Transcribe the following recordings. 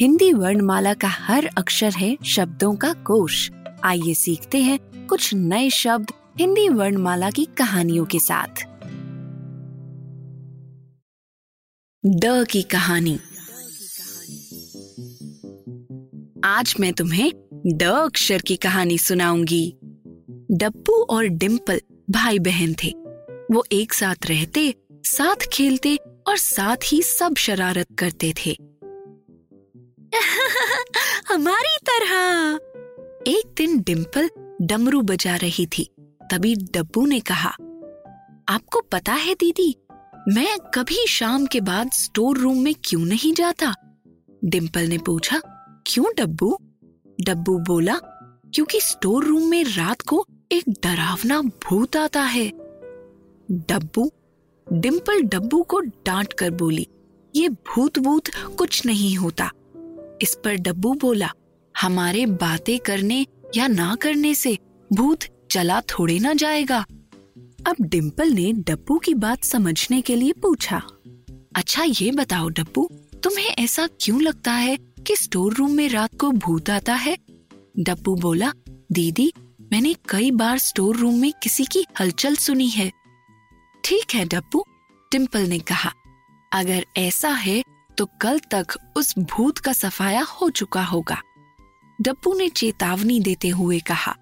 हिंदी वर्णमाला का हर अक्षर है शब्दों का कोश। आइए सीखते हैं कुछ नए शब्द हिंदी वर्णमाला की कहानियों के साथ। ड की कहानी। आज मैं तुम्हें ड अक्षर की कहानी सुनाऊँगी। डब्बू और डिम्पल भाई बहन थे। वो एक साथ रहते, साथ खेलते और साथ ही सब शरारत करते थे। हमारी तरह। एक दिन डिम्पल डमरू बजा रही थी। तभी डब्बू ने कहा, आपको पता है दीदी, मैं कभी शाम के बाद स्टोर रूम में क्यों नहीं जाता? डिम्पल ने पूछा, क्यों डब्बू? डब्बू बोला, क्योंकि स्टोर रूम में रात को एक डरावना भूत आता है। डब्बू डिम्पल डब्बू को डांट कर बोली, ये भूत भूत कुछ नहीं होता। इस पर डब्बू बोला, हमारे बातें करने या ना करने से भूत चला थोड़े ना जाएगा। अब डिम्पल ने डब्बू की बात समझने के लिए पूछा अच्छा ये बताओ डब्बू, तुम्हें ऐसा क्यों लगता है कि स्टोर रूम में रात को भूत आता है? डब्बू बोला, दीदी, मैंने कई बार स्टोर रूम में किसी की हलचल सुनी है। ठीक है, डब्बू डिम्पल ने कहा। अगर ऐसा है तो कल तक उस भूत का सफाया हो चुका होगा। डब्बू ने चेतावनी देते हुए कहा,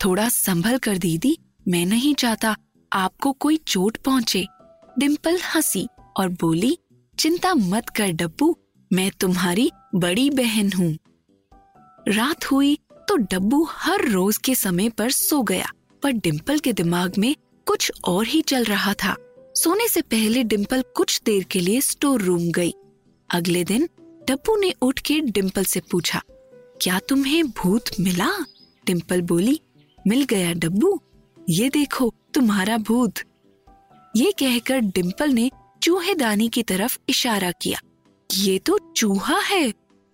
थोड़ा संभल कर दीदी, मैं नहीं चाहता आपको कोई चोट पहुँचे। डिम्पल हँसी और बोली, चिंता मत कर डब्बू, मैं तुम्हारी बड़ी बहन हूँ। रात हुई तो डब्बू हर रोज के समय पर सो गया, पर डिम्पल के दिमाग में कुछ और ही चल रहा था। सोने से पहले डिम्पल कुछ देर के लिए स्टोर रूम गई। अगले दिन डब्बू ने उठ के डिम्पल से पूछा, क्या तुम्हें भूत मिला? डिम्पल बोली, मिल गया डब्बू। ये देखो, तुम्हारा भूत। ये कहकर डिम्पल ने चूहेदानी की तरफ़ इशारा किया, ये तो चूहा है।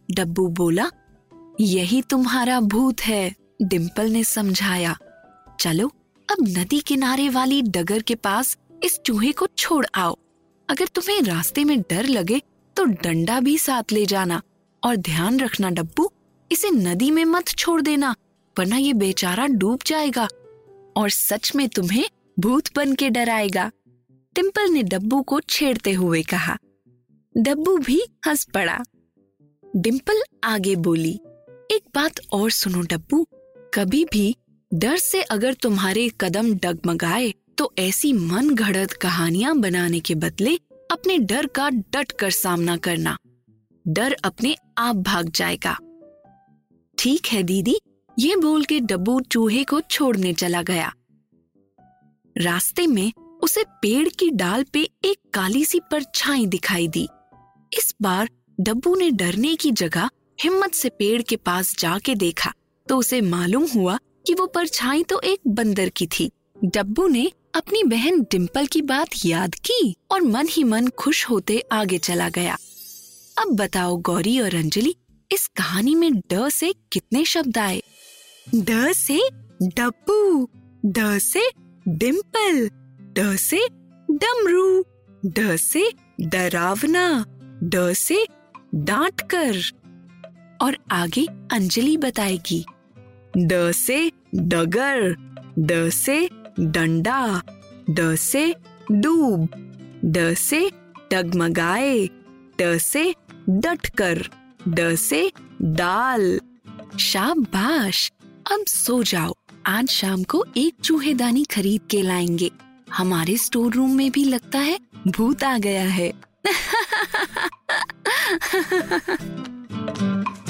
डब्बू बोला, यही तुम्हारा भूत है डिम्पल ने समझाया। चलो अब नदी किनारे वाली डगर के पास इस चूहे को छोड़ आओ। अगर तुम्हें रास्ते में डर लगे तो डंडा भी साथ ले जाना और ध्यान रखना डब्बू, इसे नदी में मत छोड़ देना, वरना ये बेचारा डूब जाएगा और सच में तुम्हें भूत बन के डराएगा। टिम्पल ने डब्बू को छेड़ते हुए कहा। डब्बू भी हंस पड़ा। डिम्पल आगे बोली, एक बात और सुनो डब्बू, कभी भी डर से अगर तुम्हारे कदम डगमगाए तो ऐसी मन घड़त कहानियाँ बनाने के बदले अपने डर का डट कर सामना करना। डर अपने आप भाग जाएगा। ठीक है, दीदी, ये बोल के डब्बू चूहे को छोड़ने चला गया। रास्ते में उसे पेड़ की डाल पे एक काली सी परछाई दिखाई दी। इस बार डब्बू ने डरने की जगह हिम्मत से पेड़ के पास जाके देखा तो उसे मालूम हुआ कि वो परछाई तो एक बंदर की थी। डब्बू ने अपनी बहन डिम्पल की बात याद की और मन ही मन खुश होते आगे चला गया। अब बताओ गौरी और अंजलि, इस कहानी में ड से कितने शब्द आए? ड से डब्बू, ड से डिम्पल ड से डमरू, ड से डरावना, ड से डांट कर और आगे अंजलि बताएगी। ड से डगर ड से डंडा ड से डूब ड से डगमगाए ड से डटकर ड से डाल। शाबाश! अब सो जाओ। आज शाम को एक चूहेदानी खरीद के लाएँगे। हमारे स्टोर रूम में भी लगता है भूत आ गया है।